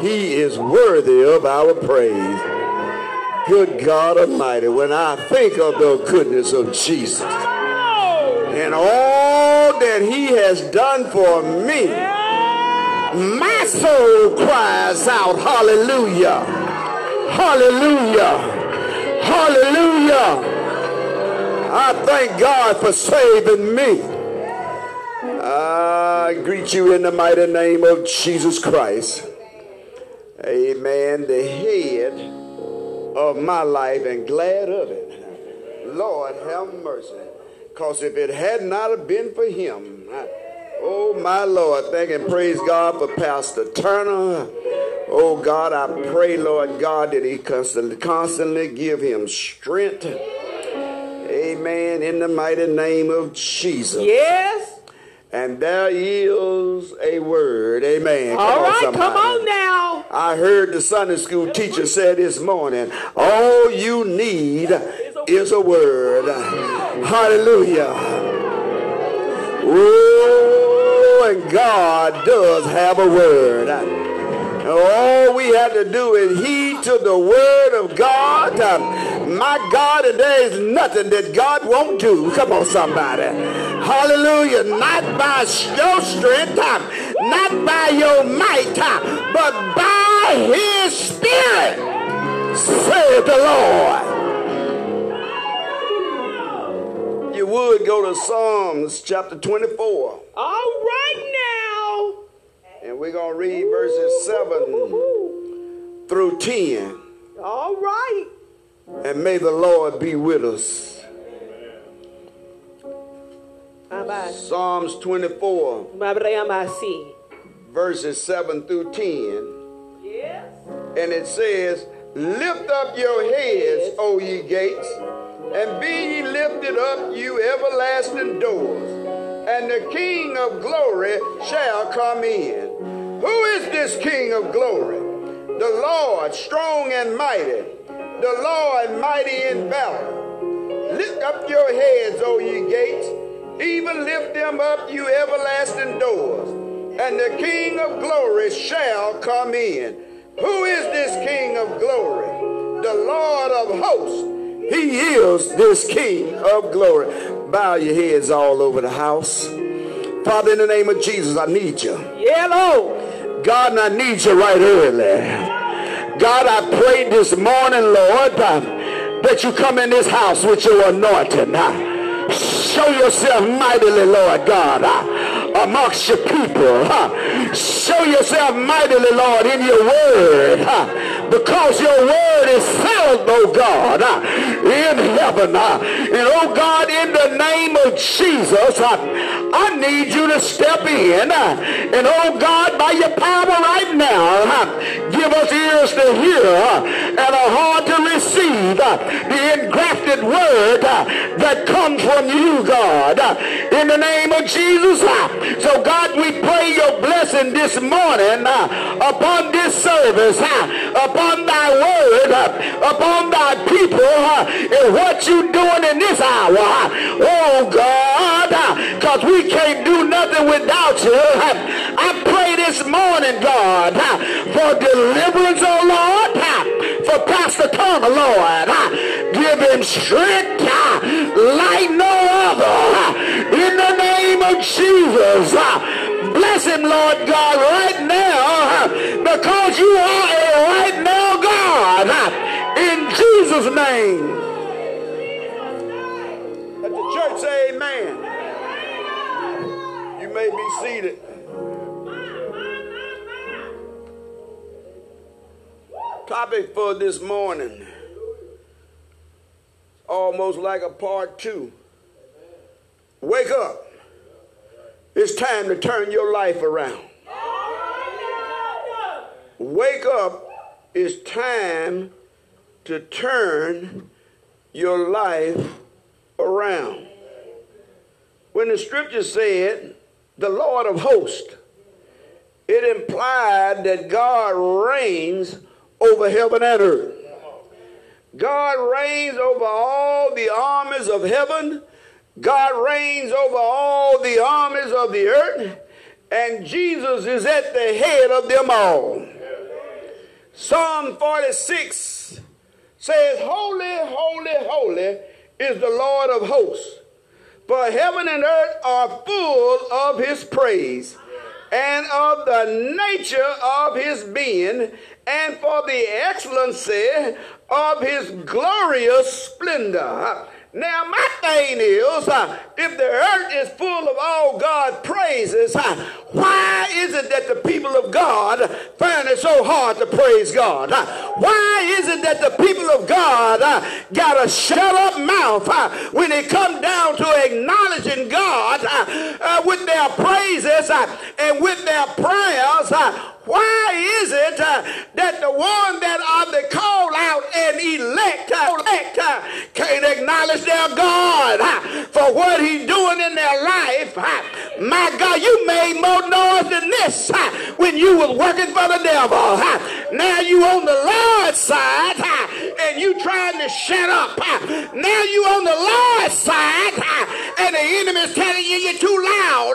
He is worthy of our praise. Good God Almighty, when I think of the goodness of Jesus and all that He has done for me, my soul cries out, Hallelujah! Hallelujah! Hallelujah! I thank God for saving me. I greet you in the mighty name of Jesus Christ. Amen. The head of my life and glad of it. Lord, have mercy. Because if it had not have been for him, oh my Lord, thank and praise God for Pastor Turner. Oh God, I pray, Lord God, that he constantly, constantly give him strength Amen. In the mighty name of Jesus. Yes. And there is a word. Amen. Come All right, on, come on now. I heard the Sunday school teacher say this morning, all you need is a word. Hallelujah. Oh, and God does have a word. All we had to do is heed to the word of God. My God, and there is nothing that God won't do. Come on, somebody. Hallelujah. Not by your strength, uh, not by your might, uh, but by his spirit, saith the Lord. You would go to Psalms chapter 24. All right now. And we're going to read verses 7 through 10. All right. And may the Lord be with us. Psalms 24, verses 7 through 10. Yes. And it says, Lift up your heads, O ye gates, and be ye lifted up, you everlasting doors and the King of glory shall come in. Who is this King of glory? The Lord, strong and mighty, the Lord, mighty in valor. Lift up your heads, O ye gates, even lift them up, you everlasting doors, and the King of glory shall come in. Who is this King of glory? The Lord of hosts. He is this King of glory. Bow your heads all over the house. Father, in the name of Jesus, I need you. Yeah, Lord. God, I need you right early. God, I prayed this morning, Lord, um, that you come in this house with your anointing. Uh, show yourself mightily, Lord God, uh, amongst your people. Uh, show yourself mightily, Lord, in your word because your word is settled, oh God, uh, in heaven. Uh, and oh God, in the name of Jesus, uh, I need you to step in. Uh, and oh God, by your power right now, uh, give us ears to hear uh, and a heart to receive the engrafted word that comes from you, God. In the name of Jesus. So God, we pray your blessing this morning upon this service, upon upon thy word, uh, upon thy people, uh, and what you doing in this hour. Uh, oh God, uh, because we can't do nothing without you. Uh, I pray this morning, God, uh, for deliverance, oh Lord, for Pastor Turner, Lord. Give him strength like no other. In the name of Jesus. Bless him, Lord God, right now because you are a right now God in Jesus' name. Let the church say amen. You may be seated. Topic for this morning almost like a part two. Wake up. It's time to turn your life around. Wake up. It's time to turn your life around. When the scripture said, the Lord of hosts, it implied that God reigns over heaven and earth. God reigns over all the armies of heaven God reigns over all the armies of the earth, and Jesus is at the head of them all. Psalm 46 says, Holy, holy, holy is the Lord of hosts. For heaven and earth are full of his praise and of the nature of his being and for the excellency of his glorious splendor. Now, my thing is, uh, if the earth is full of all God's praises, uh, why is it that the people of God find it so hard to praise God? Uh, why is it that the people of God uh, got a shut up mouth uh, when it comes down to acknowledging God uh, with their praises and with their prayers? why is it that the one that are the call out and elect, elect can't acknowledge their God for what he's doing in their life? My God, you made more noise than this when you was working for the devil. now you on the Lord's side and you trying to shut up. now you on the Lord's side and the enemy's telling you you're too loud.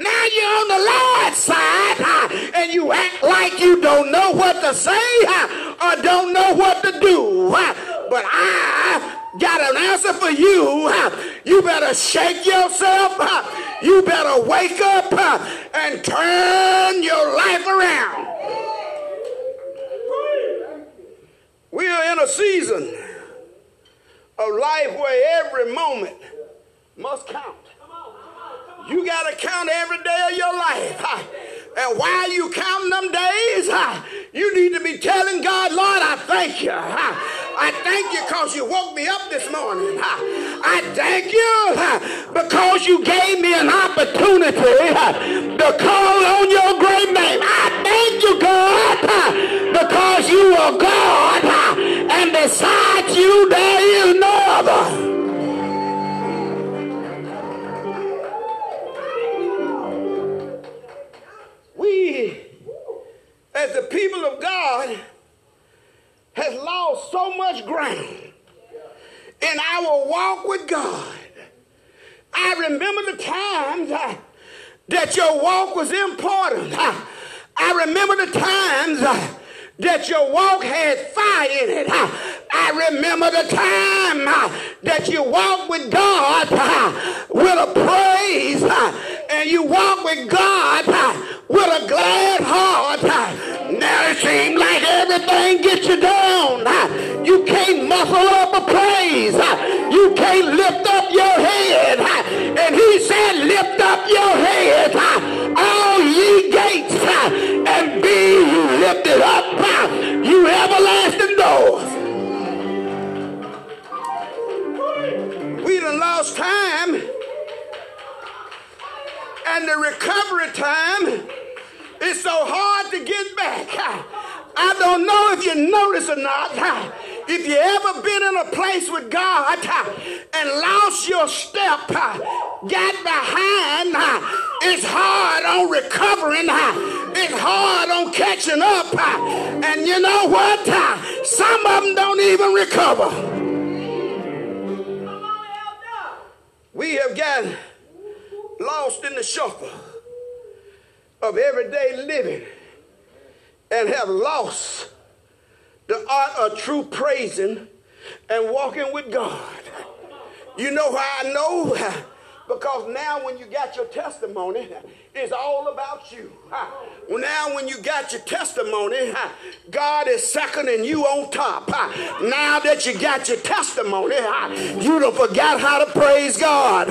now you're on the Lord's side and you act like you don't know what to say or don't know what to do. But I got an answer for you. You better shake yourself. You better wake up and turn your life around. We are in a season of life where every moment must count. You got to count every day of your life. And while you counting them days, you need to be telling God, Lord, I thank you. I thank you because you woke me up this morning. I thank you because you gave me an opportunity to call on your great name. I thank you, God, because you are God, and besides you, there is no other. We as the people of God has lost so much ground in our walk with God. I remember the times uh, that your walk was important. Uh, I remember the times uh, that your walk had fire in it. I remember the time that you walked with God with a praise and you walk with God with a glad heart. uh. Now it seems like everything gets you down. uh. You can't muscle up a praise. uh. You can't lift up your head. And he said, lift up your head, all ye gates, and be lifted up, you everlasting doors. We done lost time and the recovery time is so hard to get back. I don't know if you notice or not. If you ever been in a place with God and lost your step, got behind, it's hard on recovering. It's hard on catching up. And you know what? Some of them don't even recover. We have gotten lost in the shuffle of everyday living and have lost the art of true praising and walking with God. You know how I know? Because now when you got your testimony, it's all about you. Well, now when you got your testimony, God is seconding you on top. Now that you got your testimony, you don't forgot how to praise God.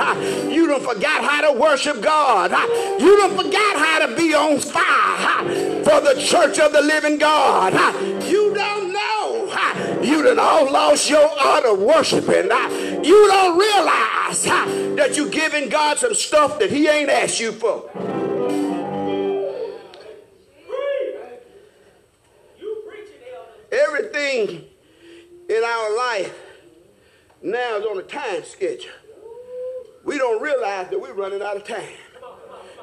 You don't forgot how to worship God. You don't forgot how to be on fire for the church of the living God. You don't know. You done all lost your art of worshiping. You don't realize that you're giving God some stuff that he ain't asked you for. Everything in our life now is on a time schedule. We don't realize that we're running out of time.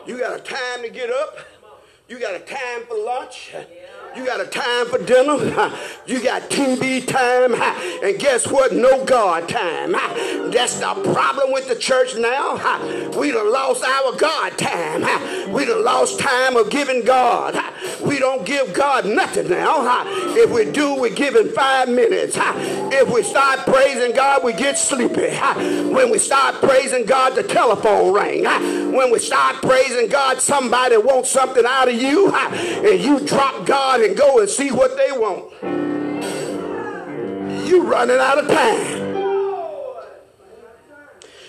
You got a time to get up. You got a time for lunch. You got a time for dinner. You got TV time. And guess what? No God time. That's the problem with the church now. We done lost our God time. We done lost time of giving God. we don't give God nothing now. If we do, we give him five minutes. If we start praising God, we get sleepy. When we start praising God, the telephone ring. When we start praising God, somebody wants something out of you, and you drop God go and see what they want. You running out of time.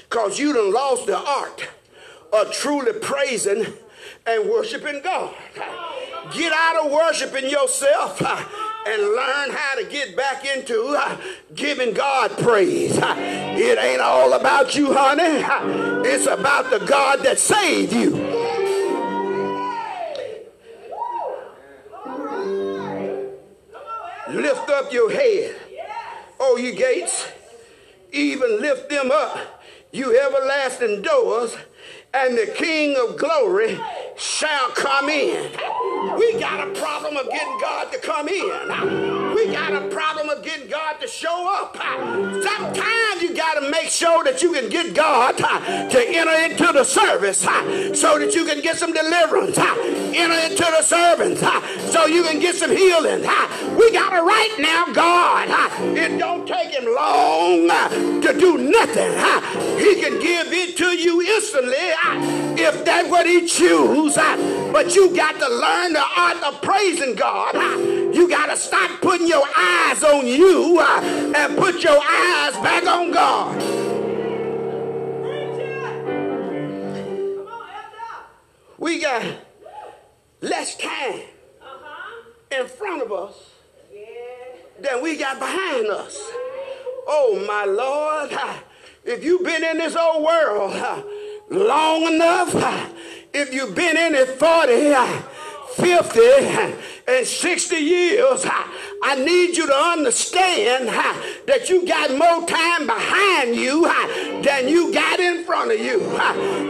Because you done lost the art of truly praising and worshiping God. Get out of worshiping yourself and learn how to get back into giving God praise. It ain't all about you, honey. It's about the God that saved you. Lift up your head, oh you gates, even lift them up, you everlasting doors, and the King of glory shall come in. We got a problem of getting God to come in. We got a problem of getting God to show up. Sometimes you got to make sure that you can get God to enter into the service so that you can get some deliverance. Enter into the servants so you can get some healing. We got to right now, God. It don't take him long uh, to do nothing. He can give it to you instantly if that's what he chooses. But you got to learn the art of praising God. You got to stop putting your eyes on you and put your eyes back on God. We got less time uh-huh. in front of us than we got behind us. Oh, my Lord. If you've been in this old world long enough, if you've been in it 40, 50, and 60 years, I need you to understand that you got more time behind you than you got in front of you.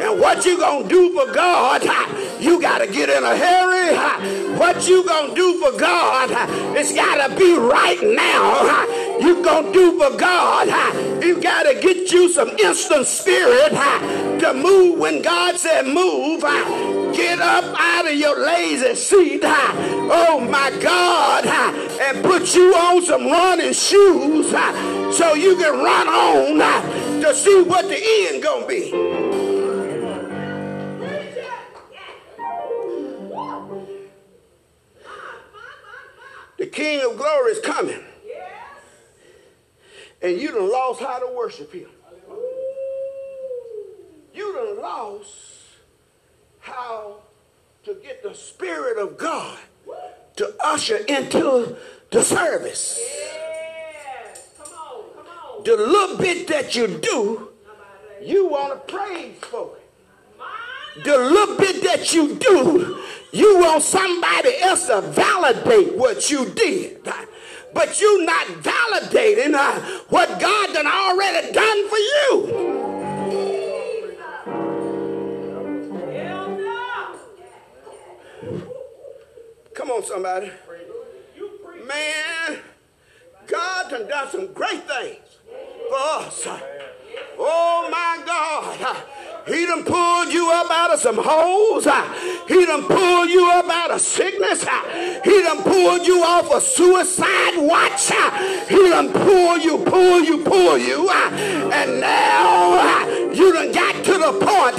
And what you gonna do for God, you gotta get in a hurry. What you gonna do for God, it's gotta be right now. You gonna do for God, you gotta get you some instant spirit to move when God said move. Get up out of your lazy seat. Oh my God. And put you on some running shoes so you can run on to see what the end gonna be. The King of Glory is coming. And you done lost how to worship him. You done lost how to get the Spirit of God to usher into the service. The little bit that you do, you want to praise for it. The little bit that you do, you want somebody else to validate what you did. But you not validating uh, what God done already done for you. On, somebody. Man, God done done some great things for us. Oh my God. He done pulled you up out of some holes. He done pulled you up out of sickness. He done pulled you off a suicide watch. He done pulled you, pull you, pull you. And now you done got to the point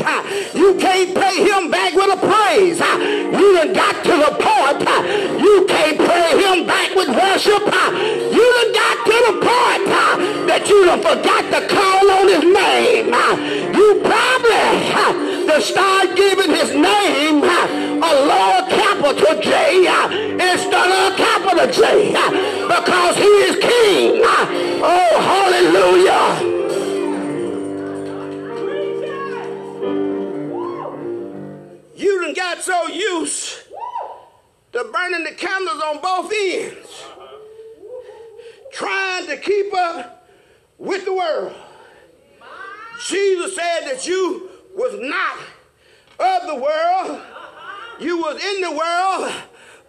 you can't pay him back with a praise. You done got to the point you can't pay him back with worship. You done got to the point that you done forgot to call on his name. You probably to start giving his name a lower capital J instead of a capital J because he is king. Oh, hallelujah. You done got so used to burning the candles on both ends, trying to keep up with the world. Jesus said that you was not of the world. You was in the world,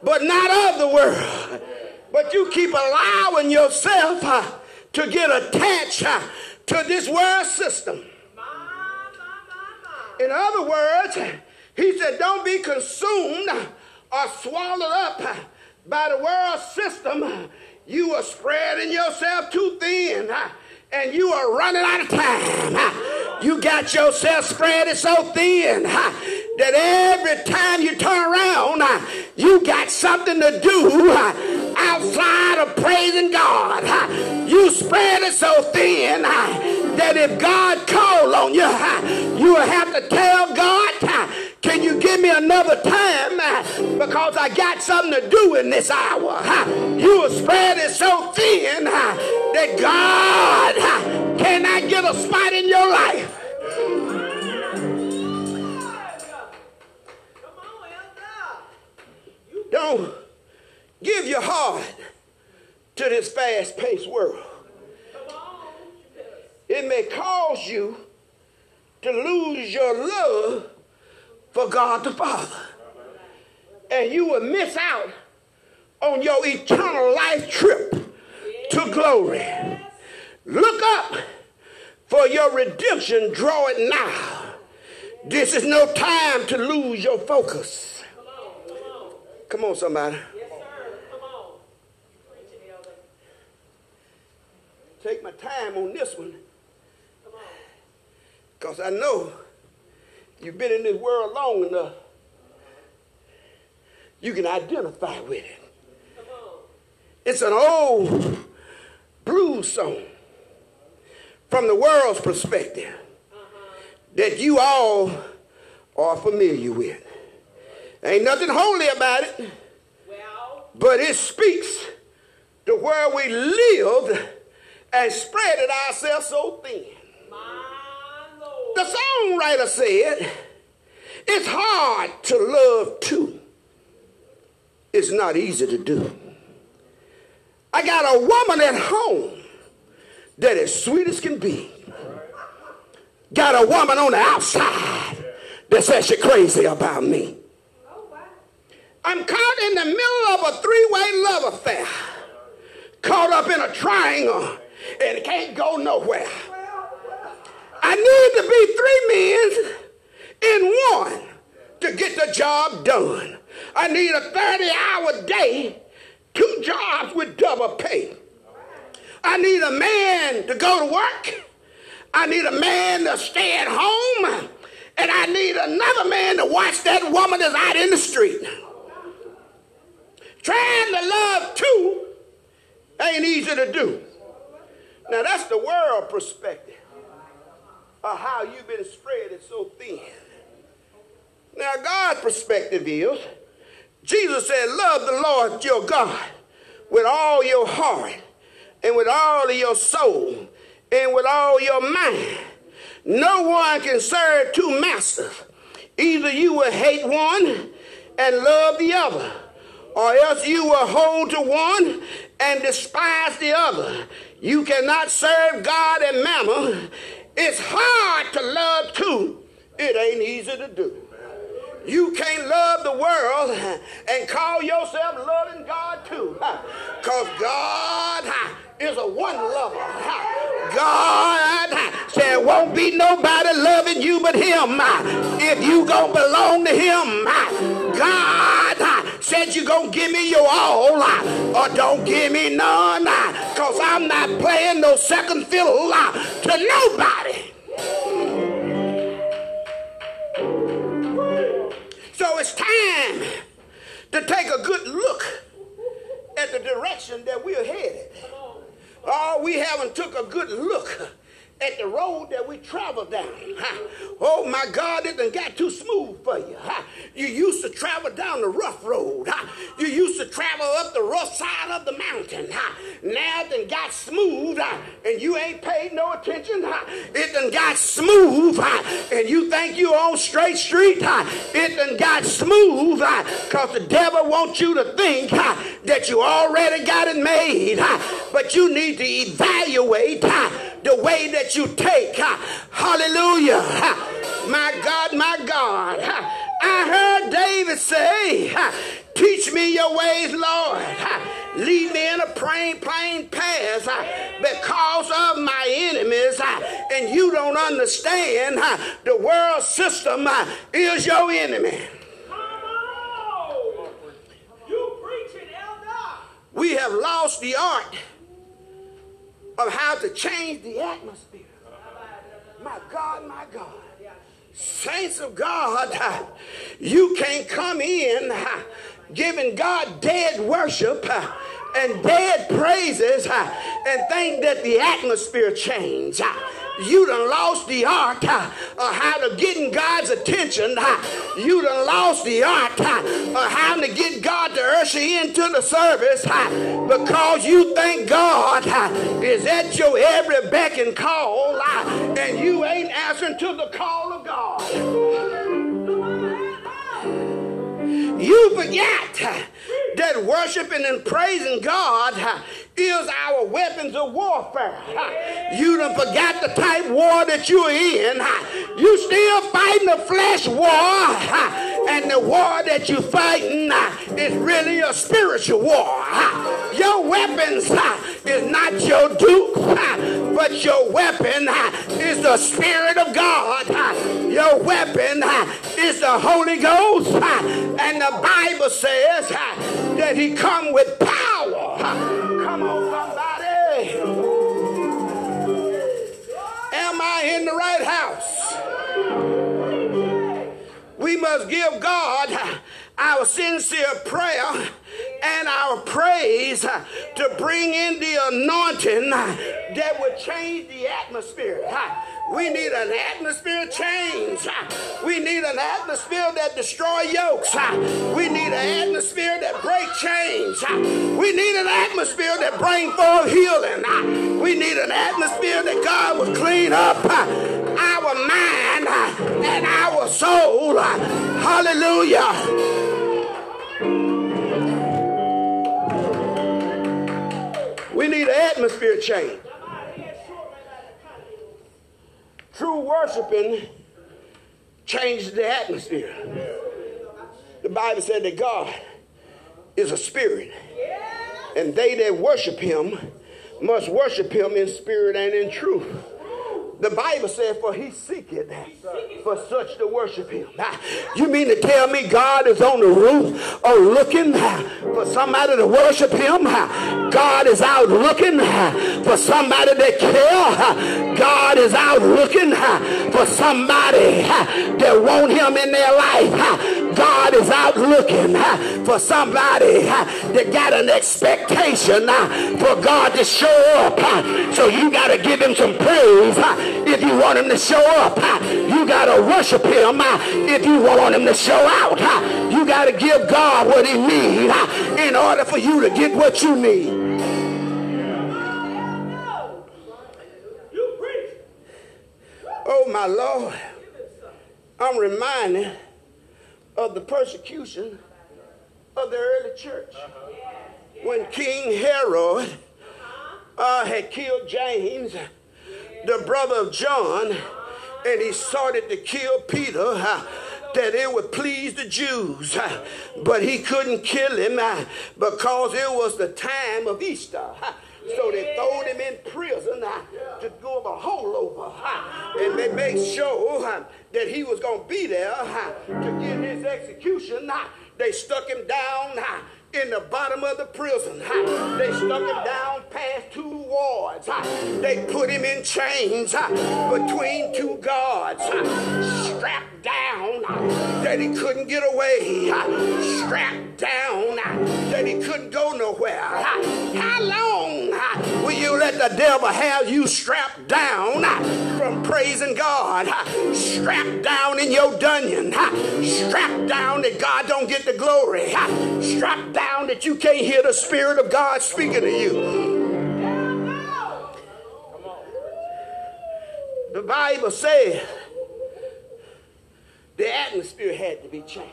but not of the world. But you keep allowing yourself uh, to get attached uh, to this world system. In other words, he said, don't be consumed or swallowed up by the world system, you are spreading yourself too thin and you are running out of time. You got yourself spread so thin that every time you turn around, you got something to do outside of praising God. You spread it so thin that if God called on you, you will have to tell God, can you give me another time? Because I got something to do in this hour. You will spread it so thin that God cannot get a spot in your life. Come on, Elka. Don't give your heart to this fast paced world. It may cause you to lose your love for God the Father. And you will miss out on your eternal life trip to glory. Look up, for your redemption draw it now. This is no time to lose your focus. Come on, somebody. Take my time on this one. Because I know you've been in this world long enough. You can identify with it. It's an old blues song from the world's perspective that you all are familiar with. Ain't nothing holy about it, but it speaks to where we lived and spreaded ourselves so thin. The songwriter said, It's hard to love too. It's not easy to do. I got a woman at home that is sweet as can be. Got a woman on the outside that says she's crazy about me. I'm caught in the middle of a three-way love affair. Caught up in a triangle and it can't go nowhere. I need to be three men in one to get the job done. I need a 30 hour day, two jobs with double pay. I need a man to go to work. I need a man to stay at home. And I need another man to watch that woman that's out in the street. Trying to love two ain't easy to do. Now, that's the world perspective of how you've been spread so thin. Now, God's perspective is Jesus said, Love the Lord your God with all your heart and with all of your soul and with all your mind. No one can serve two masters. Either you will hate one and love the other, or else you will hold to one and despise the other. You cannot serve God and mammon. It's hard to love too. It ain't easy to do. You can't love the world and call yourself loving God too. Because God is a one lover. God said, won't be nobody loving you but him. If you gonna belong to him, God said you gonna give me your all or don't give me none. I'm not playing no second fiddle to nobody. So it's time to take a good look at the direction that we're headed. Oh, we haven't took a good look at the road that we travel down. Oh my God, it done got too smooth for you. You used to travel down the rough road. You used to travel up the rough side of the mountain. Now it done got smooth and you ain't paid no attention. It done got smooth and you think you on straight street. It done got smooth because the devil wants you to think that you already got it made. But you need to evaluate the way that you take. Hallelujah. My God, my God. I heard David say, Teach me your ways, Lord. Lead me in a plain, plain path because of my enemies. And you don't understand the world system is your enemy. we have lost the art of how to change the atmosphere. My God, my God. Saints of God, you can't come in giving God dead worship and dead praises and think that the atmosphere changed you done lost the art uh, of how to getting God's attention. Uh, you done lost the art uh, of how to get God to usher into the service because you think God is at your every beck and call and you ain't answering to the call of God. You forget that worshiping and praising God is our weapons of warfare. You done forgot the type war that you're in. You still fighting the flesh war. And the war that you're fighting is really a spiritual war. Your weapons is not your duke, but your weapon is the Spirit of God. Your weapon is the Holy Ghost. And the Bible says that he come with power. Come on, somebody. Am I in the right house? We must give God our sincere prayer and our praise to bring in the anointing that would change the atmosphere. We need an atmosphere change. We need an atmosphere that destroy yokes. We need an atmosphere that break chains. We need an atmosphere that bring forth healing. We need an atmosphere that God will clean up our mind and our soul. Hallelujah. We need an atmosphere change. True worshiping changes the atmosphere. The Bible said that God is a spirit, and they that worship him must worship him in spirit and in truth. The Bible says, for he seeketh for such to worship him. You mean to tell me God is on the roof or looking for somebody to worship him? God is out looking for somebody that care. God is out looking for somebody that want him in their life. God is out looking for somebody that got an expectation for God to show up. So you got to give him some praise if you want him to show up. You got to worship him if you want him to show out. You got to give God what he needs in order for you to get what you need. Oh, my Lord. I'm reminded of the persecution of the early church. When King Herod uh, had killed James the brother of John, and he started to kill Peter. Uh, that it would please the Jews, uh, but he couldn't kill him uh, because it was the time of Easter. So they threw him in prison to go a holdover. And they made sure that he was going to be there to get his execution. They stuck him down in the bottom of the prison. They stuck him down past two wards. They put him in chains between two guards, strapped down that he couldn't get away, strapped down that he couldn't go nowhere. How long will you let the devil have you strapped down from praising God? Strapped down in your dungeon, strapped down that God don't get the glory, strapped down that you can't hear the Spirit of God speaking to you. The Bible says the atmosphere had to be changed.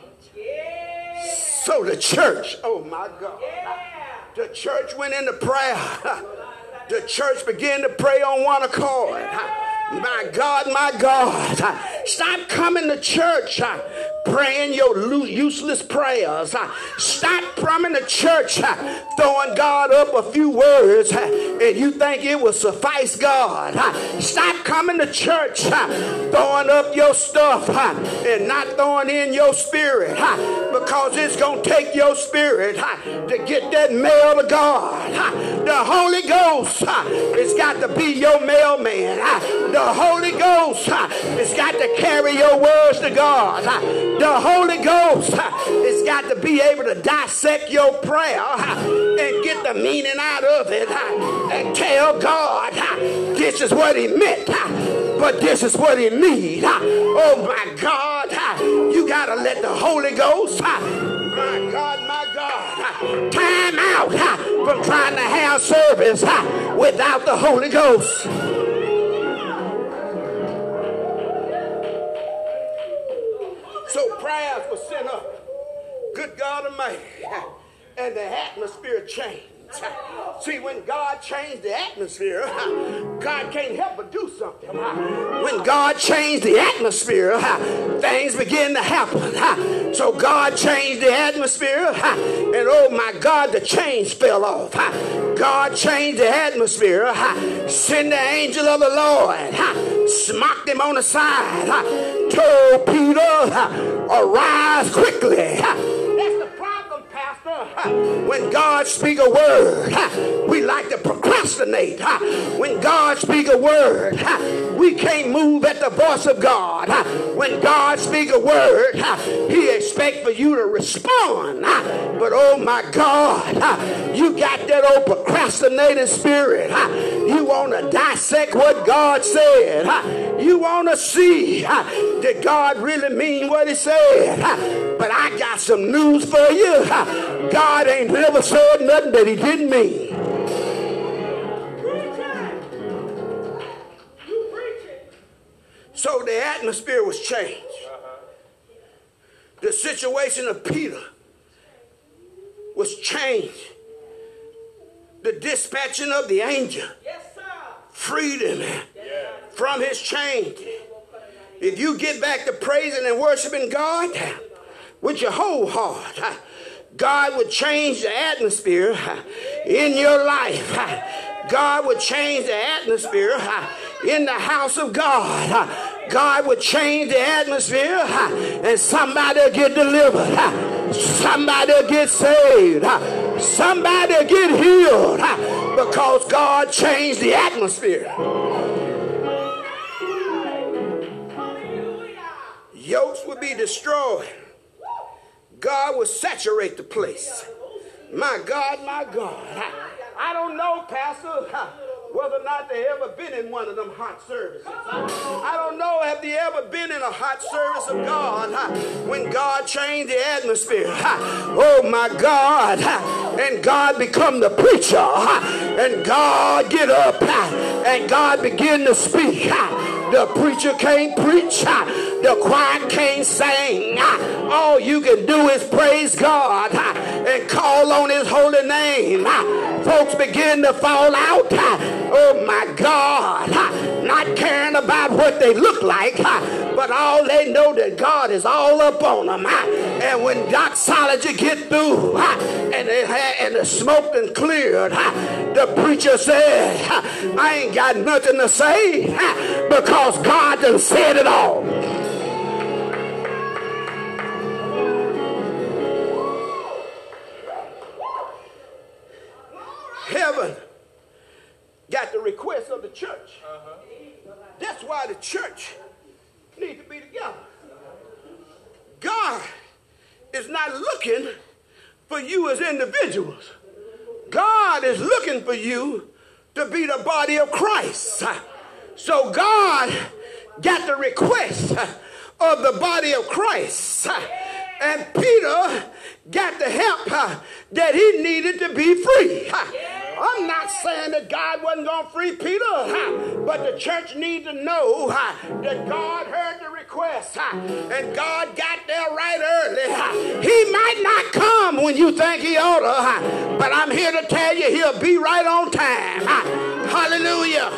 So the church, oh my God, the church went into prayer. The church began to pray on one accord. My God, my God. Stop coming to church praying your useless prayers. Uh, Stop coming to church uh, throwing God up a few words uh, and you think it will suffice God. Stop coming to church throwing up your stuff and not throwing in your spirit because it's going to take your spirit to get that mail to God. The Holy Ghost has got to be your mailman. The Holy Ghost has got to carry your words to God. The Holy Ghost has got to be able to dissect your prayer and get the meaning out of it and tell God this is what he meant. But this is what he need. Oh my God, you gotta let the Holy Ghost, my God, my God, time out from trying to have service without the Holy Ghost. So prayers were sent up. Good God Almighty. And the atmosphere changed. See, when God changed the atmosphere, God can't help but do something. When God changed the atmosphere, things begin to happen. So God changed the atmosphere, and oh my God, the chains fell off. God changed the atmosphere, send the angel of the Lord, smacked him on the side, told Peter, arise quickly. When God speak a word, we like to procrastinate. When God speak a word, we can't move at the voice of God. When God speak a word, he expect for you to respond. But oh my God, you got that old procrastinating spirit. You want to dissect what God said. You want to see did God really mean what he said. But I got some news for you. God ain't never said nothing that he didn't mean. So the atmosphere was changed. The situation of Peter was changed. The dispatching of the angel freed him from his chains. If you get back to praising and worshiping God with your whole heart, God would change the atmosphere in your life. God would change the atmosphere in the house of God. God would change the atmosphere and somebody will get delivered. Somebody will get saved. Somebody will get healed because God changed the atmosphere. Yokes would be destroyed. God would saturate the place. My God, my God. I, I don't know, Pastor, whether or not they ever been in one of them hot services. I don't know, have they ever been in a hot service of God when God changed the atmosphere? Oh my God. And God become the preacher. And God get up and God begin to speak. The preacher can't preach. The choir can't sing. All you can do is praise God and call on his holy name. Folks begin to fall out. Oh my God. Not caring about what they look like, but all they know that God is all up on them. And when doxology get through and it had, and the smoke and cleared, the preacher said, I ain't got nothing to say because God done said it all. Heaven got the request of the church. Uh-huh. That's why the church need to be together. God is not looking for you as individuals. God is looking for you to be the body of Christ. So God got the request of the body of Christ. And Peter got the help that he needed to be free. I'm not saying that God wasn't going to free Peter, but the church needs to know that God heard the request and God got there right early. He might not come when you think he ought to, but I'm here to tell you he'll be right on time. Hallelujah.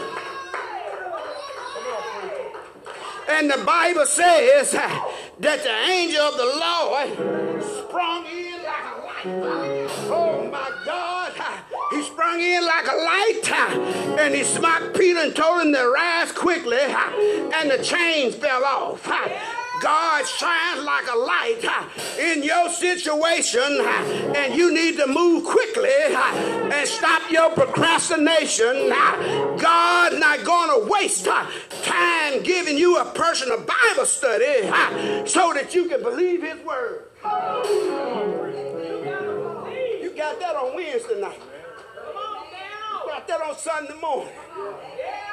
And the Bible says that the angel of the Lord sprung in like a light. Oh my God. Sprung in like a light and he smacked Peter and told him to rise quickly and the chains fell off. God shines like a light in your situation, and you need to move quickly and stop your procrastination. God's not going to waste time giving you a personal Bible study so that you can believe His word. You got that on Wednesday night. That on Sunday morning.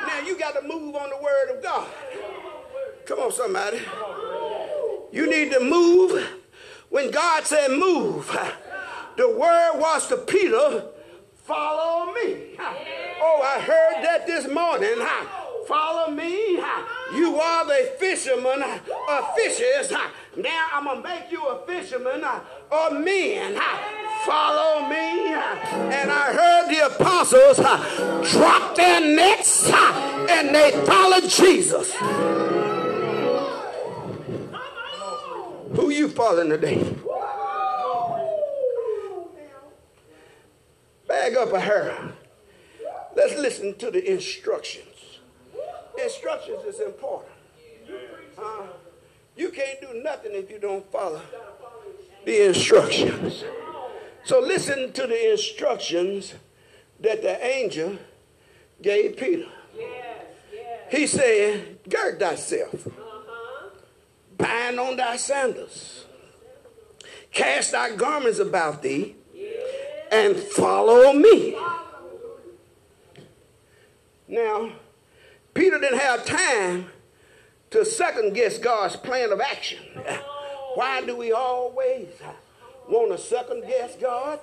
Now you got to move on the word of God. Come on, somebody. You need to move. When God said move, the word was to Peter, follow me. Oh, I heard that this morning. Follow me. You are the fisherman of fishes. Now I'm going to make you a fisherman of men. Follow me. And I heard the apostles drop their nets and they followed Jesus. Who you following today? Bag up a hair. Let's listen to the instructions. Instructions is important. Uh, you can't do nothing if you don't follow the instructions. So listen to the instructions that the angel gave Peter. He said, Gird thyself uh-huh. bind on thy sandals, cast thy garments about thee, and follow me. Now, Peter didn't have time to second guess God's plan of action. Why do we always want to second guess God?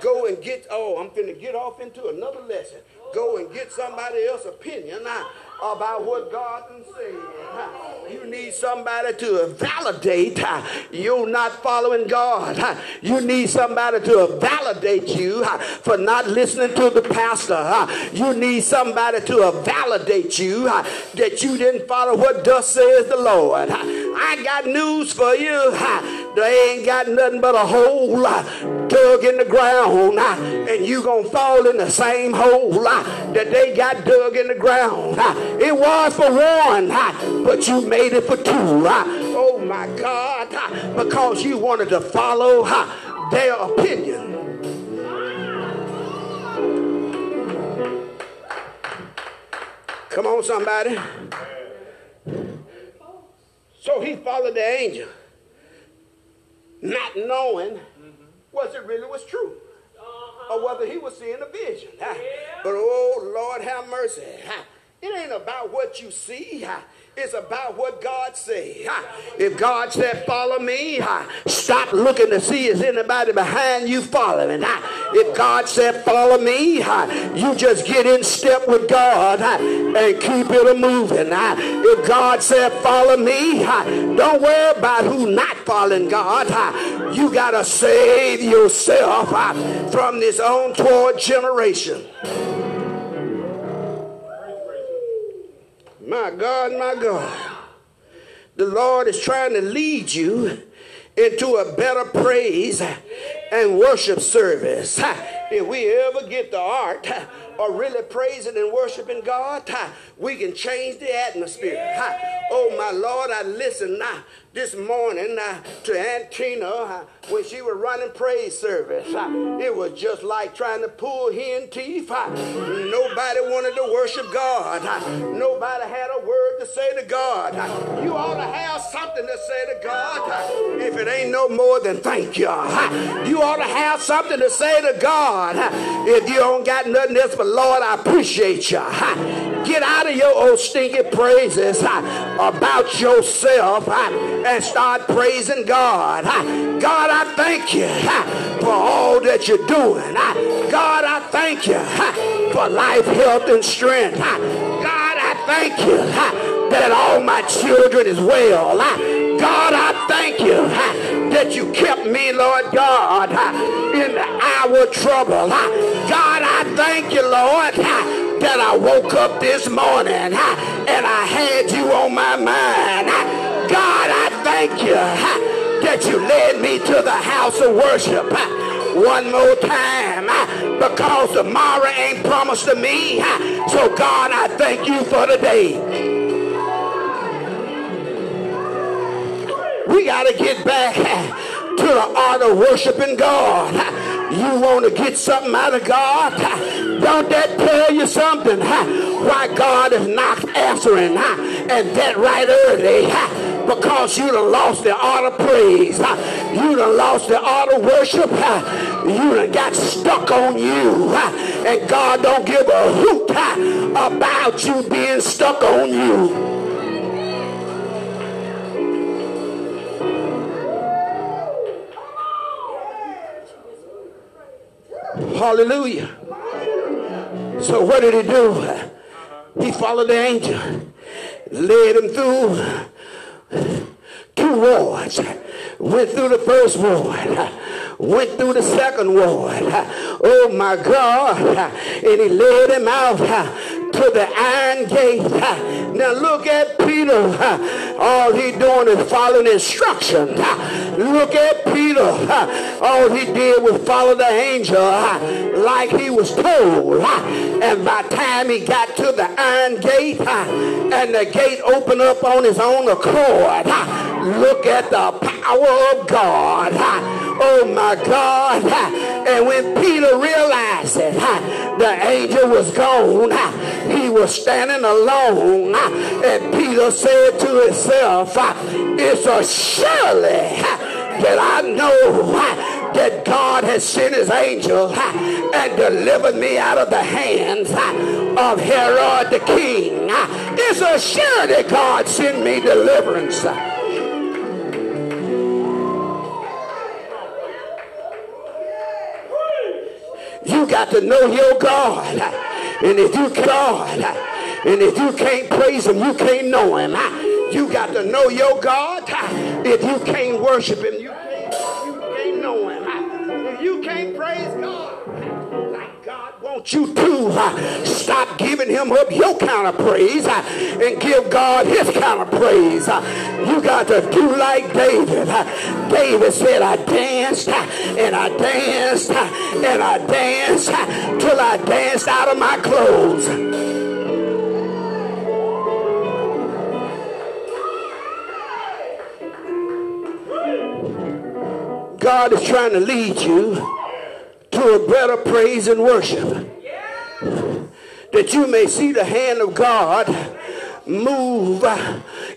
Go and get, oh, I'm to get off into another lesson. Go and get somebody else's opinion uh, about what God can say. Uh, you need somebody to validate uh, you're not following God. You need somebody to validate you for not listening to the pastor. You need somebody to validate you that you didn't follow what thus says the Lord. I got news for you. They ain't got nothing but a hole dug in the ground, and you gonna fall in the same hole that they got dug in the ground. It was for one, but you made it for two. Oh my God, because you wanted to follow their opinion. Come on, somebody. So he followed the angel, not knowing mm-hmm. was it really was true. Uh-huh. Or whether he was seeing a vision. But oh, Lord, have mercy. It ain't about what you see. It's about what God said. If God said, follow me, stop looking to see is anybody behind you following. If God said, follow me, you just get in step with God and keep it moving. If God said, follow me, don't worry about who not following God. You got to save yourself from this untoward generation. My God, my God. The Lord is trying to lead you into a better praise and worship service. If we ever get the art of really praising and worshiping God, we can change the atmosphere. Oh, my Lord, I listened now this morning uh, to Aunt Tina uh, when she was running praise service. Uh, it was just like trying to pull hen teeth. nobody wanted to worship God. nobody had a word to say to God. you ought to have something to say to God. if it ain't no more than thank you. you ought to have something to say to God. if you don't got nothing else but Lord, I appreciate you. Get out of your old stinky praises about yourself and start praising God. God, I thank you for all that you're doing. God, I thank you for life, health, and strength. God, I thank you that all my children is well. God, I thank you that you kept me, Lord God, in our trouble. God, I thank you, Lord, that I woke up this morning and I had you on my mind. God, I thank you that you led me to the house of worship one more time because tomorrow ain't promised to me. So, God, I thank you for today. We got to get back to the art of worshiping God. You want to get something out of God? Don't that tell you something? Why God is not answering and that right early because you done lost the art of praise. You done lost the art of worship. You done got stuck on you. And God don't give a hoot about you being stuck on you. Hallelujah. So what did he do? He followed the angel, led him through two wards. Went through the first ward, went through the second ward. Oh my God. And he led him out to the iron gate. Now look at Peter. All he doing is following instructions. Look at Peter. All he did was follow the angel like he was told. And by time he got to the iron gate and the gate opened up on his own accord, look at the power of God. Oh my God. And when Peter realized it, the angel was gone, he was standing alone. And Peter said to himself, It's a surely that I know that God has sent his angel and delivered me out of the hands of Herod the king. It's a surety God sent me deliverance. You got to know your God. And if you God, and if you can't praise him, you can't know him. You got to know your God. If you can't worship him, you God wants you to, uh, stop giving him up your kind of praise uh, and give God his kind of praise. Uh, you got to do like David. David said, I danced and I danced and I danced till I danced out of my clothes. God is trying to lead you to a better praise and worship. That you may see the hand of God move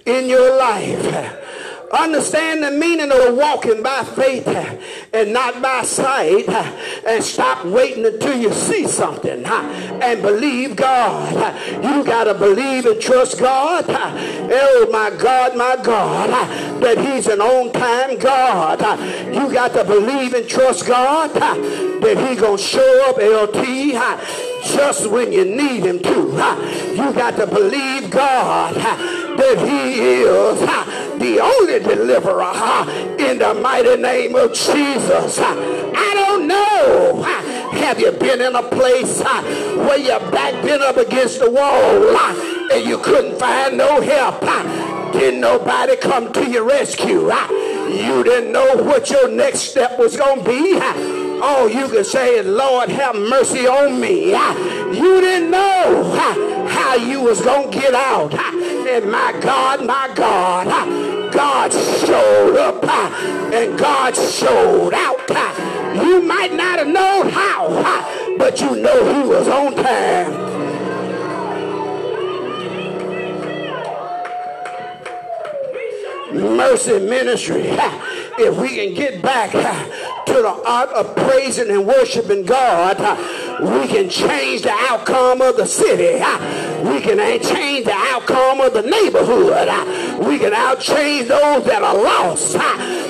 in your life. Understand the meaning of walking by faith and not by sight and stop waiting until you see something and believe God. You got to believe and trust God. Oh my God, my God, that he's an on-time God. You got to believe and trust God that he going to show up LT just when you need him to. You got to believe God that he is the only deliverer in the mighty name of Jesus. I don't know. Have you been in a place where your back been up against the wall and you couldn't find no help? Didn't nobody come to your rescue? You didn't know what your next step was going to be all you can say Lord, have mercy on me. You didn't know how you was going to get out. And my God, my God, God showed up and God showed out. You might not have known how, but you know he was on time. Mercy Ministry if we can get back to the art of praising and worshiping God, we can change the outcome of the city. We can change the outcome of the neighborhood. We can out change those that are lost.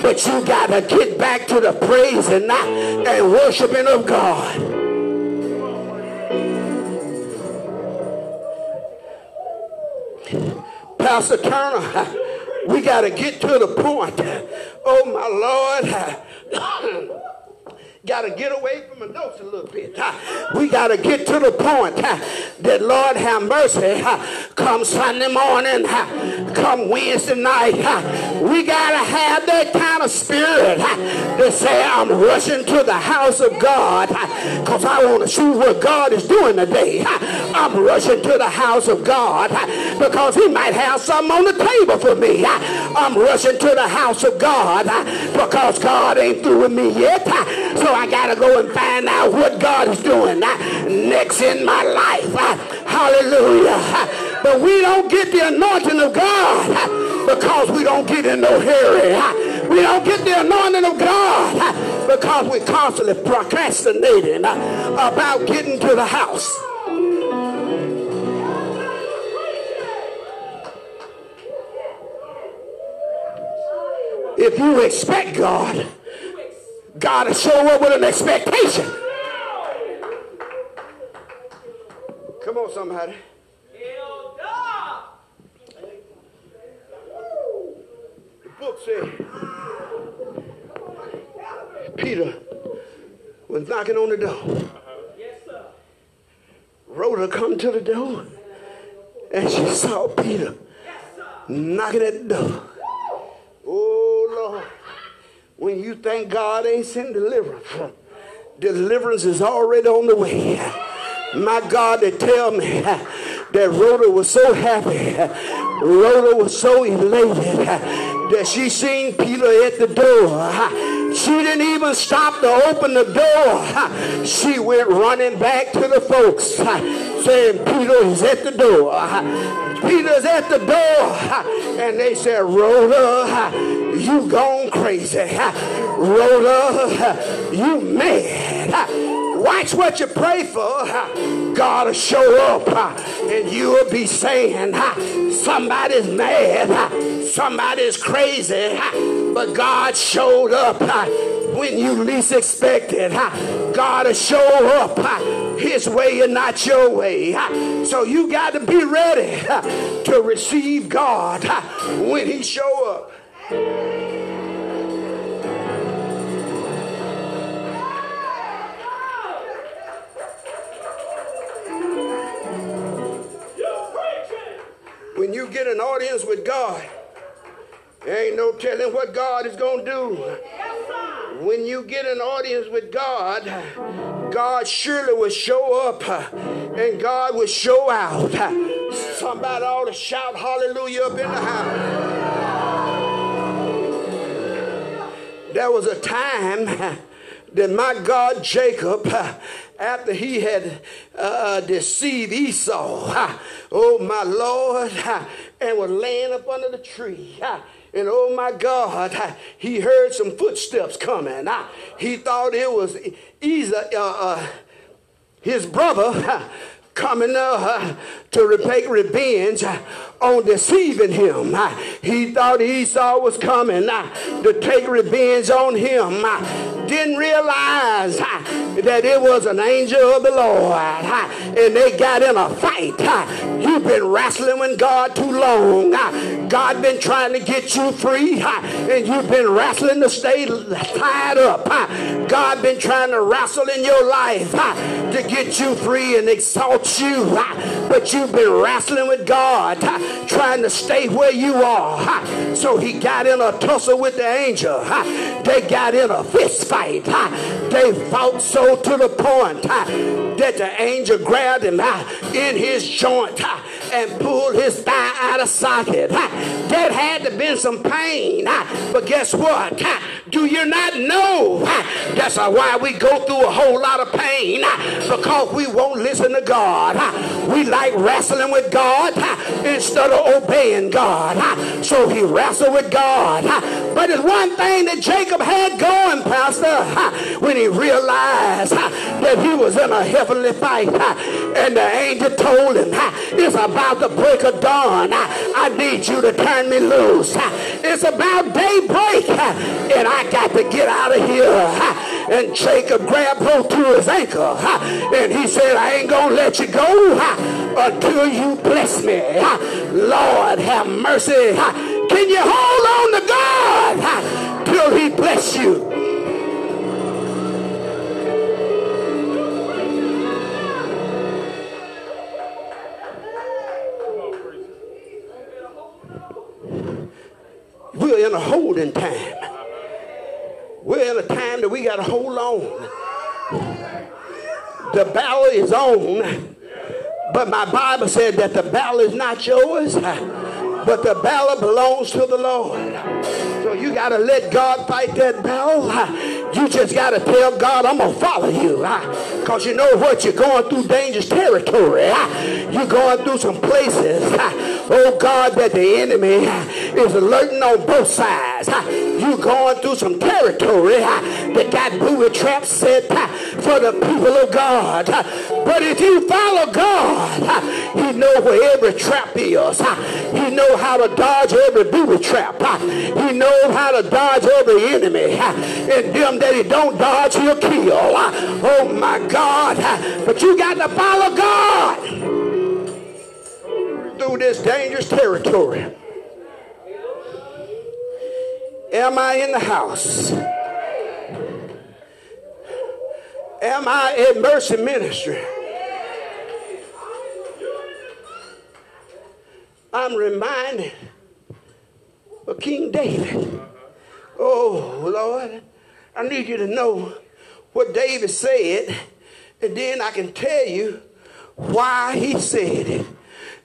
But you got to get back to the praising and worshiping of God. Pastor Turner, we got to get to the point. Oh, my Lord. got to get away from the notes a little bit. We got to get to the point that Lord have mercy, come Sunday morning, come Wednesday night, we got to have that kind of spirit to say, I'm rushing to the house of God because I want to see what God is doing today. I'm rushing to the house of God because he might have something on the table for me. I'm rushing to the house of God because God ain't through with me yet. So I got to go and find out what God is doing next in my life. Hallelujah. But we don't get the anointing of God because we don't get in no hurry. We don't get the anointing of God because we're constantly procrastinating about getting to the house. If you expect God, God to show up with an expectation. Come on, somebody. The book said Peter was knocking on the door. Rhoda come to the door and she saw Peter knocking at the door. Oh Lord, when you think God ain't sent deliverance, deliverance is already on the way. My God, they tell me that Rhoda was so happy, Rhoda was so elated that she seen Peter at the door. She didn't even stop to open the door. She went running back to the folks saying, Peter is at the door. Peter's at the door. And they said, Rhoda, you gone crazy. Rhoda, you mad. Watch what you pray for. God will show up and you will be saying, somebody's mad, somebody's crazy, but God showed up when you least expected. God will show up his way and not your way. So you got to be ready to receive God when he show up. When you get an audience with God, there ain't no telling what God is going to do. When you get an audience with God, God surely will show up and God will show out. Somebody ought to shout hallelujah up in the house. There was a time that my God Jacob after he had uh, uh, deceived Esau, oh my Lord, and was laying up under the tree. And oh my God, he heard some footsteps coming. He thought it was uh, uh, his brother coming uh, to take revenge on deceiving him. He thought Esau was coming to take revenge on him. Didn't realize that it was an angel of the Lord. And they got in a fight. You've been wrestling with God too long. God been trying to get you free. And you've been wrestling to stay tied up. God been trying to wrestle in your life to get you free and exalt you. But you've been wrestling with God trying to stay where you are. So he got in a tussle with the angel. They got in a fist fight. They fought so to the point that the angel grabbed him in his joint and pulled his thigh out of socket. That had to been some pain. But guess what? Do you not know? That's why we go through a whole lot of pain because we won't listen to God. We like wrestling with God instead of obeying God. So he wrestled with God. But there's one thing that Jacob had going, Pastor, when he realized that he was in a heavenly fight. And the angel told him, it's about the break of dawn. I need you to turn me loose. It's about daybreak. And I I got to get out of here. And Jacob grabbed hold to his ankle. And he said, I ain't going to let you go until you bless me. Lord, have mercy. Can you hold on to God till he bless you? We're in a holding time. We're in a time that we got to hold on. The battle is on, but my Bible said that the battle is not yours, but the battle belongs to the Lord. So you got to let God fight that battle. You just got to tell God, I'm going to follow you. Because you know what? You're going through dangerous territory. You're going through some places, oh God, that the enemy is alerting on both sides. You're going through some territory that got booby traps set for the people of God. But if you follow God, He know where every trap is. He know how to dodge every booby trap. He knows how to dodge every enemy. And them that he don't dodge, he'll kill. Oh my God. But you got to follow God through this dangerous territory. Am I in the house? Am I at Mercy Ministry? I'm reminded of King David. Oh, Lord, I need you to know what David said, and then I can tell you why he said it.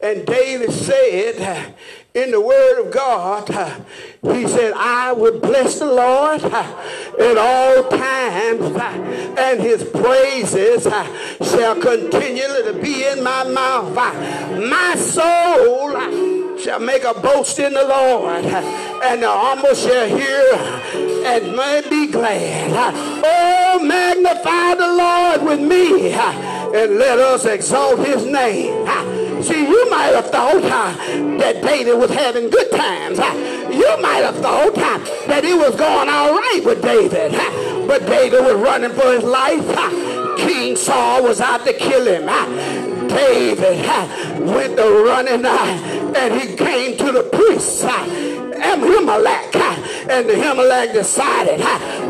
And David said in the word of God, uh, he said, I will bless the Lord uh, at all times, uh, and his praises shall continually be in my mouth. My soul shall make a boast in the Lord, and the humble shall hear and may be glad. Oh, magnify the Lord with me, and let us exalt his name. See, you might have thought uh, that David was having good times. Uh, you might have thought uh, that it was going all right with David. But David was running for his life. King Saul was out to kill him. David went to running and he came to the priest. Ahimelech. And the Ahimelech decided,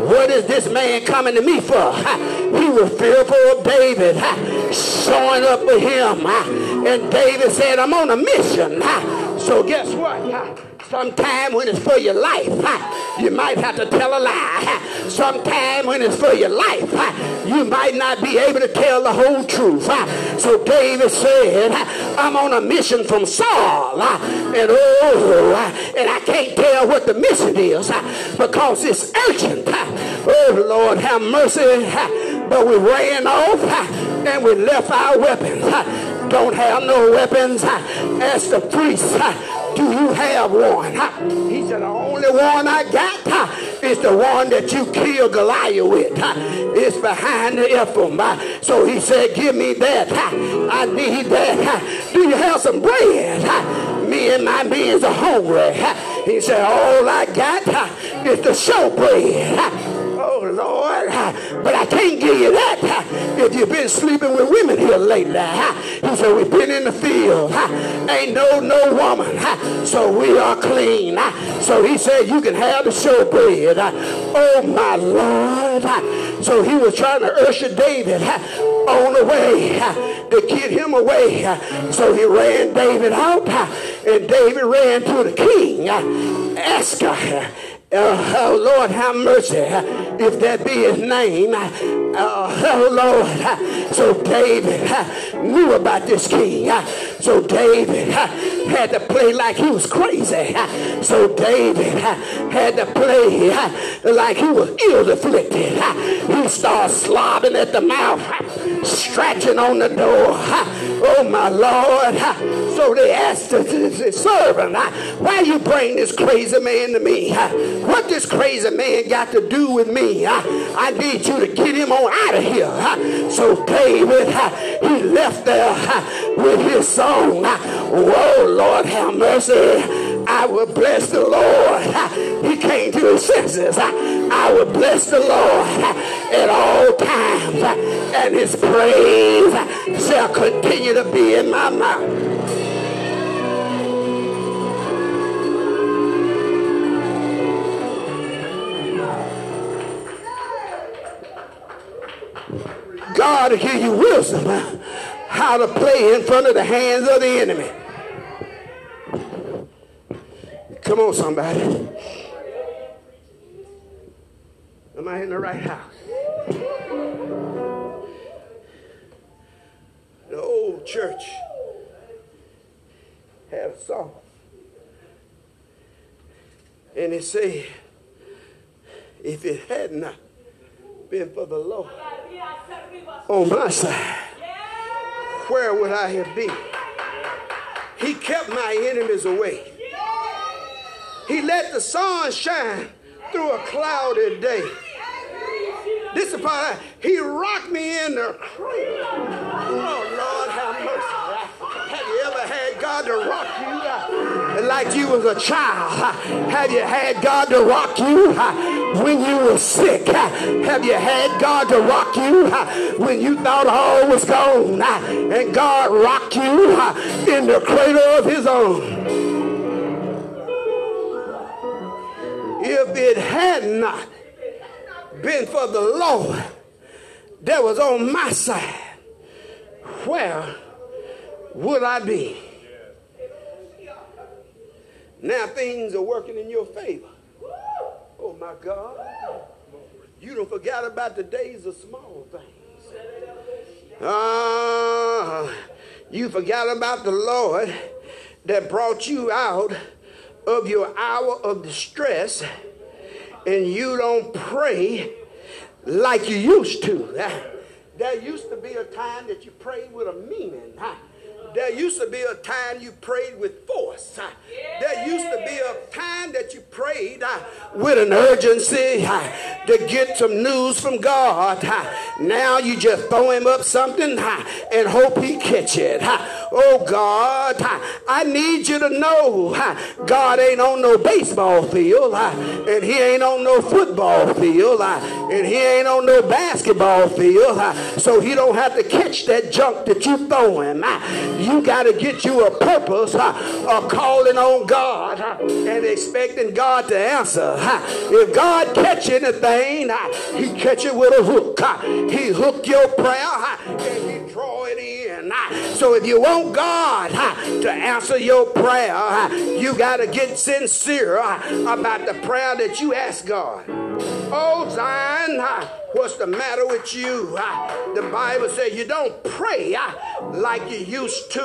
what is this man coming to me for? He was fearful of David showing up with him. And David said, I'm on a mission. So guess what? Sometime when it's for your life, you might have to tell a lie. Sometime when it's for your life, you might not be able to tell the whole truth. So David said, I'm on a mission from Saul. And oh, and I can't tell what the mission is because it's urgent. Oh, Lord, have mercy. But we ran off and we left our weapons. Don't have no weapons. Ask the priest do you have one? He said, the only one I got is the one that you killed Goliath with. It's behind the Ephraim. So he said, give me that. I need that. Do you have some bread? Me and my men are hungry. He said, all I got is the showbread. Lord, but I can't give you that if you've been sleeping with women here lately. He said, we've been in the field. Ain't no, no woman. So we are clean. So he said, you can have the showbread. Oh, my Lord. So he was trying to usher David on the way to get him away. So he ran David out, and David ran to the king. Ask her uh, oh Lord, have mercy. If that be his name. Uh, oh, oh Lord. So David uh, knew about this king. Uh, so David uh, had to play like he was crazy. So David had to play like he was ill afflicted. He started slobbing at the mouth, scratching on the door. Oh my Lord. So they asked the, servant, why you bring this crazy man to me? What this crazy man got to do with me? I need you to get him on out of here. So David, he left there with his song. Whoa, Lord, have mercy. I will bless the Lord. He came to his senses. I will bless the Lord at all times, and his praise shall continue to be in my mouth. God will give you wisdom how to play in front of the hands of the enemy. Come on, somebody. Am I in the right house? The old church had a song. And it said, if it had not been for the Lord on my side, where would I have been? He kept my enemies away. He let the sun shine through a cloudy day. This is part. He rocked me in the cradle. Oh Lord, have mercy. Have you ever had God to rock you like you was a child? Have you had God to rock you when you were sick? Have you had God to rock you when you thought all was gone? And God rocked you in the cradle of His own. If it had not been for the Lord that was on my side, where would I be? Now things are working in your favor. Oh my God. You don't forget about the days of small things. Ah, uh, you forgot about the Lord that brought you out of your hour of distress and you don't pray like you used to. There used to be a time that you prayed with a meaning. There used to be a time you prayed with force. There used to be a time that you prayed uh, with an urgency uh, to get some news from God. Uh. Now you just throw him up something uh, and hope he catch it. Uh. Oh God, I need you to know God ain't on no baseball field and he ain't on no football field and he ain't on no basketball field so he don't have to catch that junk that you throw him. You got to get you a purpose of calling on God and expecting God to answer. If God catch anything, he catch it with a hook. He hook your prayer and he draw it in. So if you want God to answer your prayer, you got to get sincere about the prayer that you ask God. Oh, Zion, what's the matter with you? The Bible says you don't pray like you used to.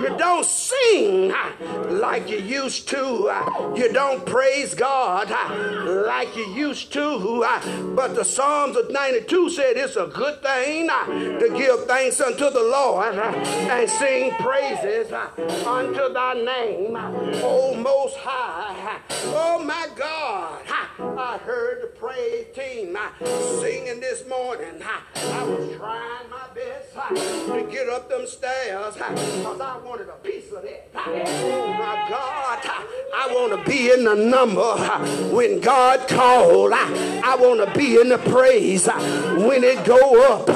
You don't sing like you used to. You don't praise God like you used to. But the Psalms of 92 said it's a good thing to give thanks unto the Lord and sing praises uh, unto thy name, uh, O Most High. Oh, my God. Uh, I heard the praise team singing this morning. I was trying my best to get up them stairs because I wanted a piece of that. Oh my God, I want to be in the number when God called. I want to be in the praise when it go up.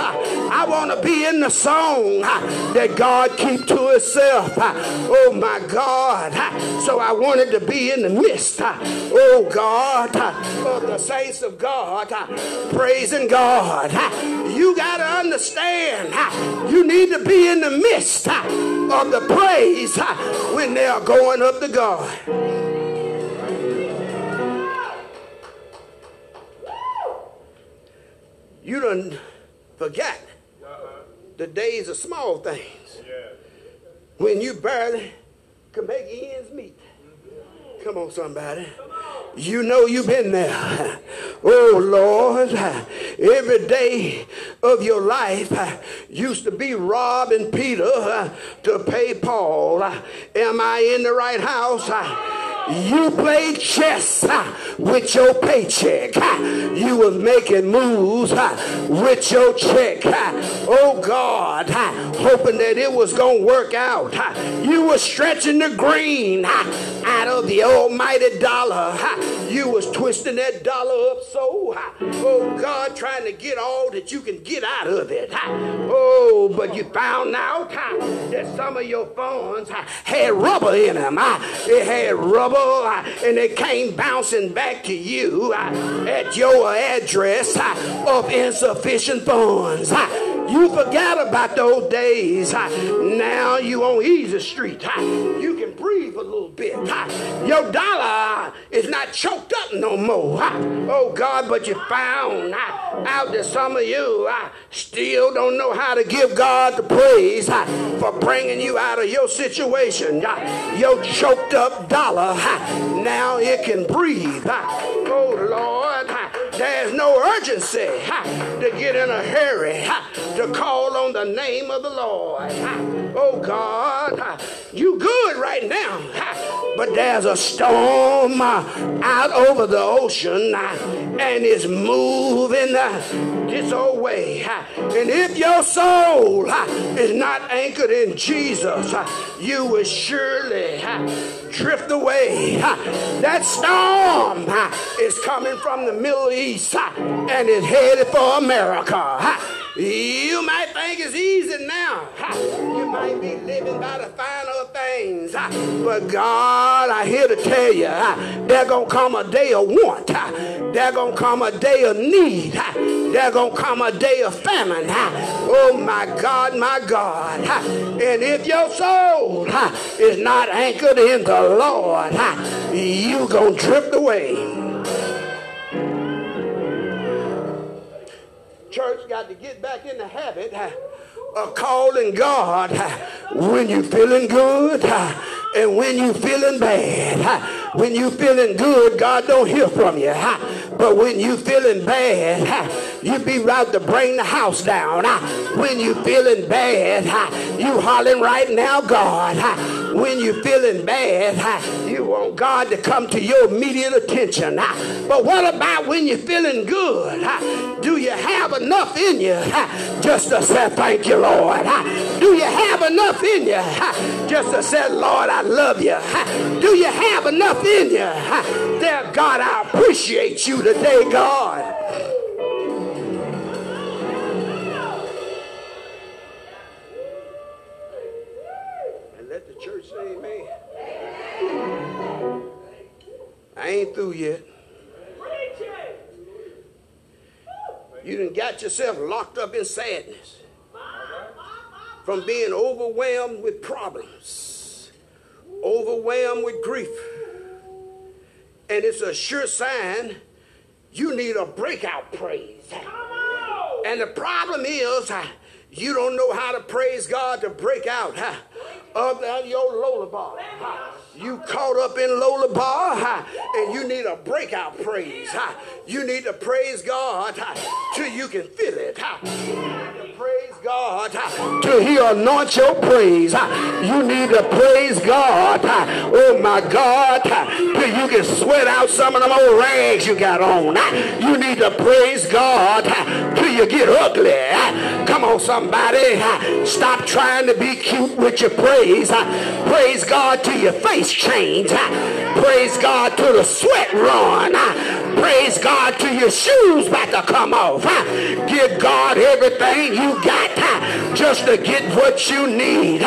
I want to be in the song that God keep to himself. Oh my God. So I wanted to be in the midst. Oh God, of the saints of God praising God. You got to understand. You need to be in the midst of the praise when they are going up to God. You done forget the days of small things when you barely can make ends meet. Come on, somebody. You know you've been there. Oh Lord, every day of your life used to be robbing Peter uh, to pay Paul. Uh, am I in the right house? Uh, You played chess with your paycheck. You was making moves with your check. Oh God, hoping that it was going to work out. You were stretching the green out of the almighty dollar. You was twisting that dollar up so, oh God, trying to get all that you can get out of it. Oh, but you found out that some of your funds had rubber in them. It had rubber and it came bouncing back to you uh, at your address uh, of insufficient funds. Uh, you forgot about those days. Now you on Easy Street. You can breathe a little bit. Your dollar is not choked up no more. Oh God, but you found out that some of you still don't know how to give God the praise for bringing you out of your situation. Your choked up dollar, now it can breathe. Oh Lord, there's no urgency to get in a hurry to call on the name of the Lord. Oh God, you good right now, but there's a storm uh, out over the ocean and it's moving uh, this old way. And if your soul is not anchored in Jesus, you will surely drift away. That storm is coming from the Middle East and is headed for America. You might think it's easy now. You might be living by the final things. But God, I here to tell you, there to come a day of want. There to come a day of need. There to come a day of famine. Oh my God, my God. And if your soul is not anchored in the Lord, you to drift away. Church got to get back in the habit uh, of calling God uh, when you're feeling good uh, and when you're feeling bad. When you're feeling good, God don't hear from you. But when you're feeling bad, you be right to bring the house down. When you're feeling bad, you hollering right now, God. When you're feeling bad, you want God to come to your immediate attention. But what about when you're feeling good? You have enough in you just to say thank you, Lord? Do you have enough in you just to say, Lord, I love you? Do you have enough in you? Dear God, I appreciate you today, God. And let the church say amen. I ain't through yet. You done got yourself locked up in sadness from being overwhelmed with problems, overwhelmed with grief. And it's a sure sign you need a breakout praise. And the problem is, you don't know how to praise God to break out of your lullaby. You caught up in lullaby and you need a breakout praise. You need to praise God till you can feel it. To praise God till He anoint your praise. You need to praise God. Oh my God, till you can sweat out some of them old rags you got on. You need to praise God till you get ugly. Come on, somebody. Stop trying to be cute with your praise. Praise God till your face change. Praise God till the sweat run. Praise God till your shoes about to come off. Give God everything you got just to get what you need.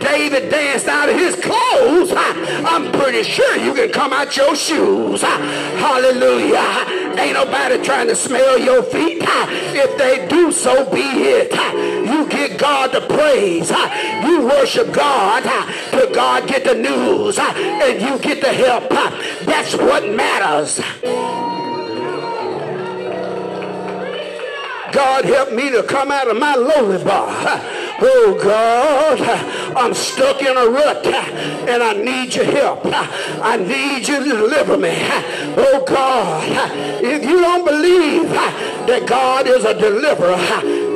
David danced out of his clothes. I'm pretty sure you can come out your shoes. Hallelujah. Ain't nobody trying to smell your feet. If they do, so be it. You get God the praise. You worship God till God get the news and you get the help. That's what matters. God help me to come out of my lonely bar. Oh God, I'm stuck in a rut and I need your help. I need you to deliver me. Oh God, if you don't believe that God is a deliverer,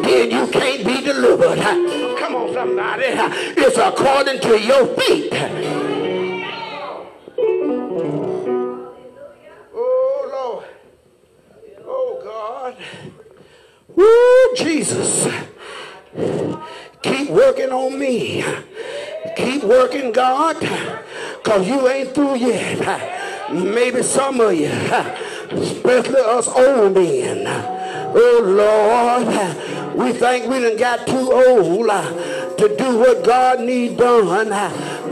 then you can't be delivered. Come on, somebody. It's according to your feet. Oh Lord. Oh God. Woo, Jesus. Keep working on me. Keep working, God, because you ain't through yet. Maybe some of you, especially us old men. Oh, Lord, we think we done got too old uh, to do what God need done.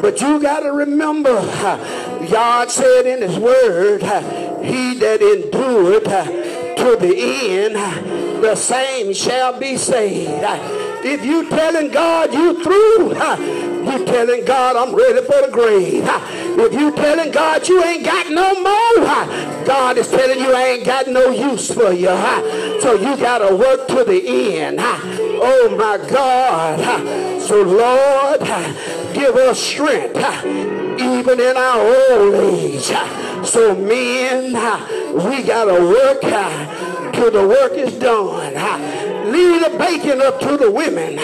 But you got to remember, God said in his word, he that endured to the end, the same shall be saved. If you telling God you through, you telling God I'm ready for the grave, if you telling God you ain't got no more, God is telling you I ain't got no use for you. So you got to work to the end. Oh my God. So Lord, give us strength even in our old age. So men, we got to work till the work is done. Leave the bacon up to the women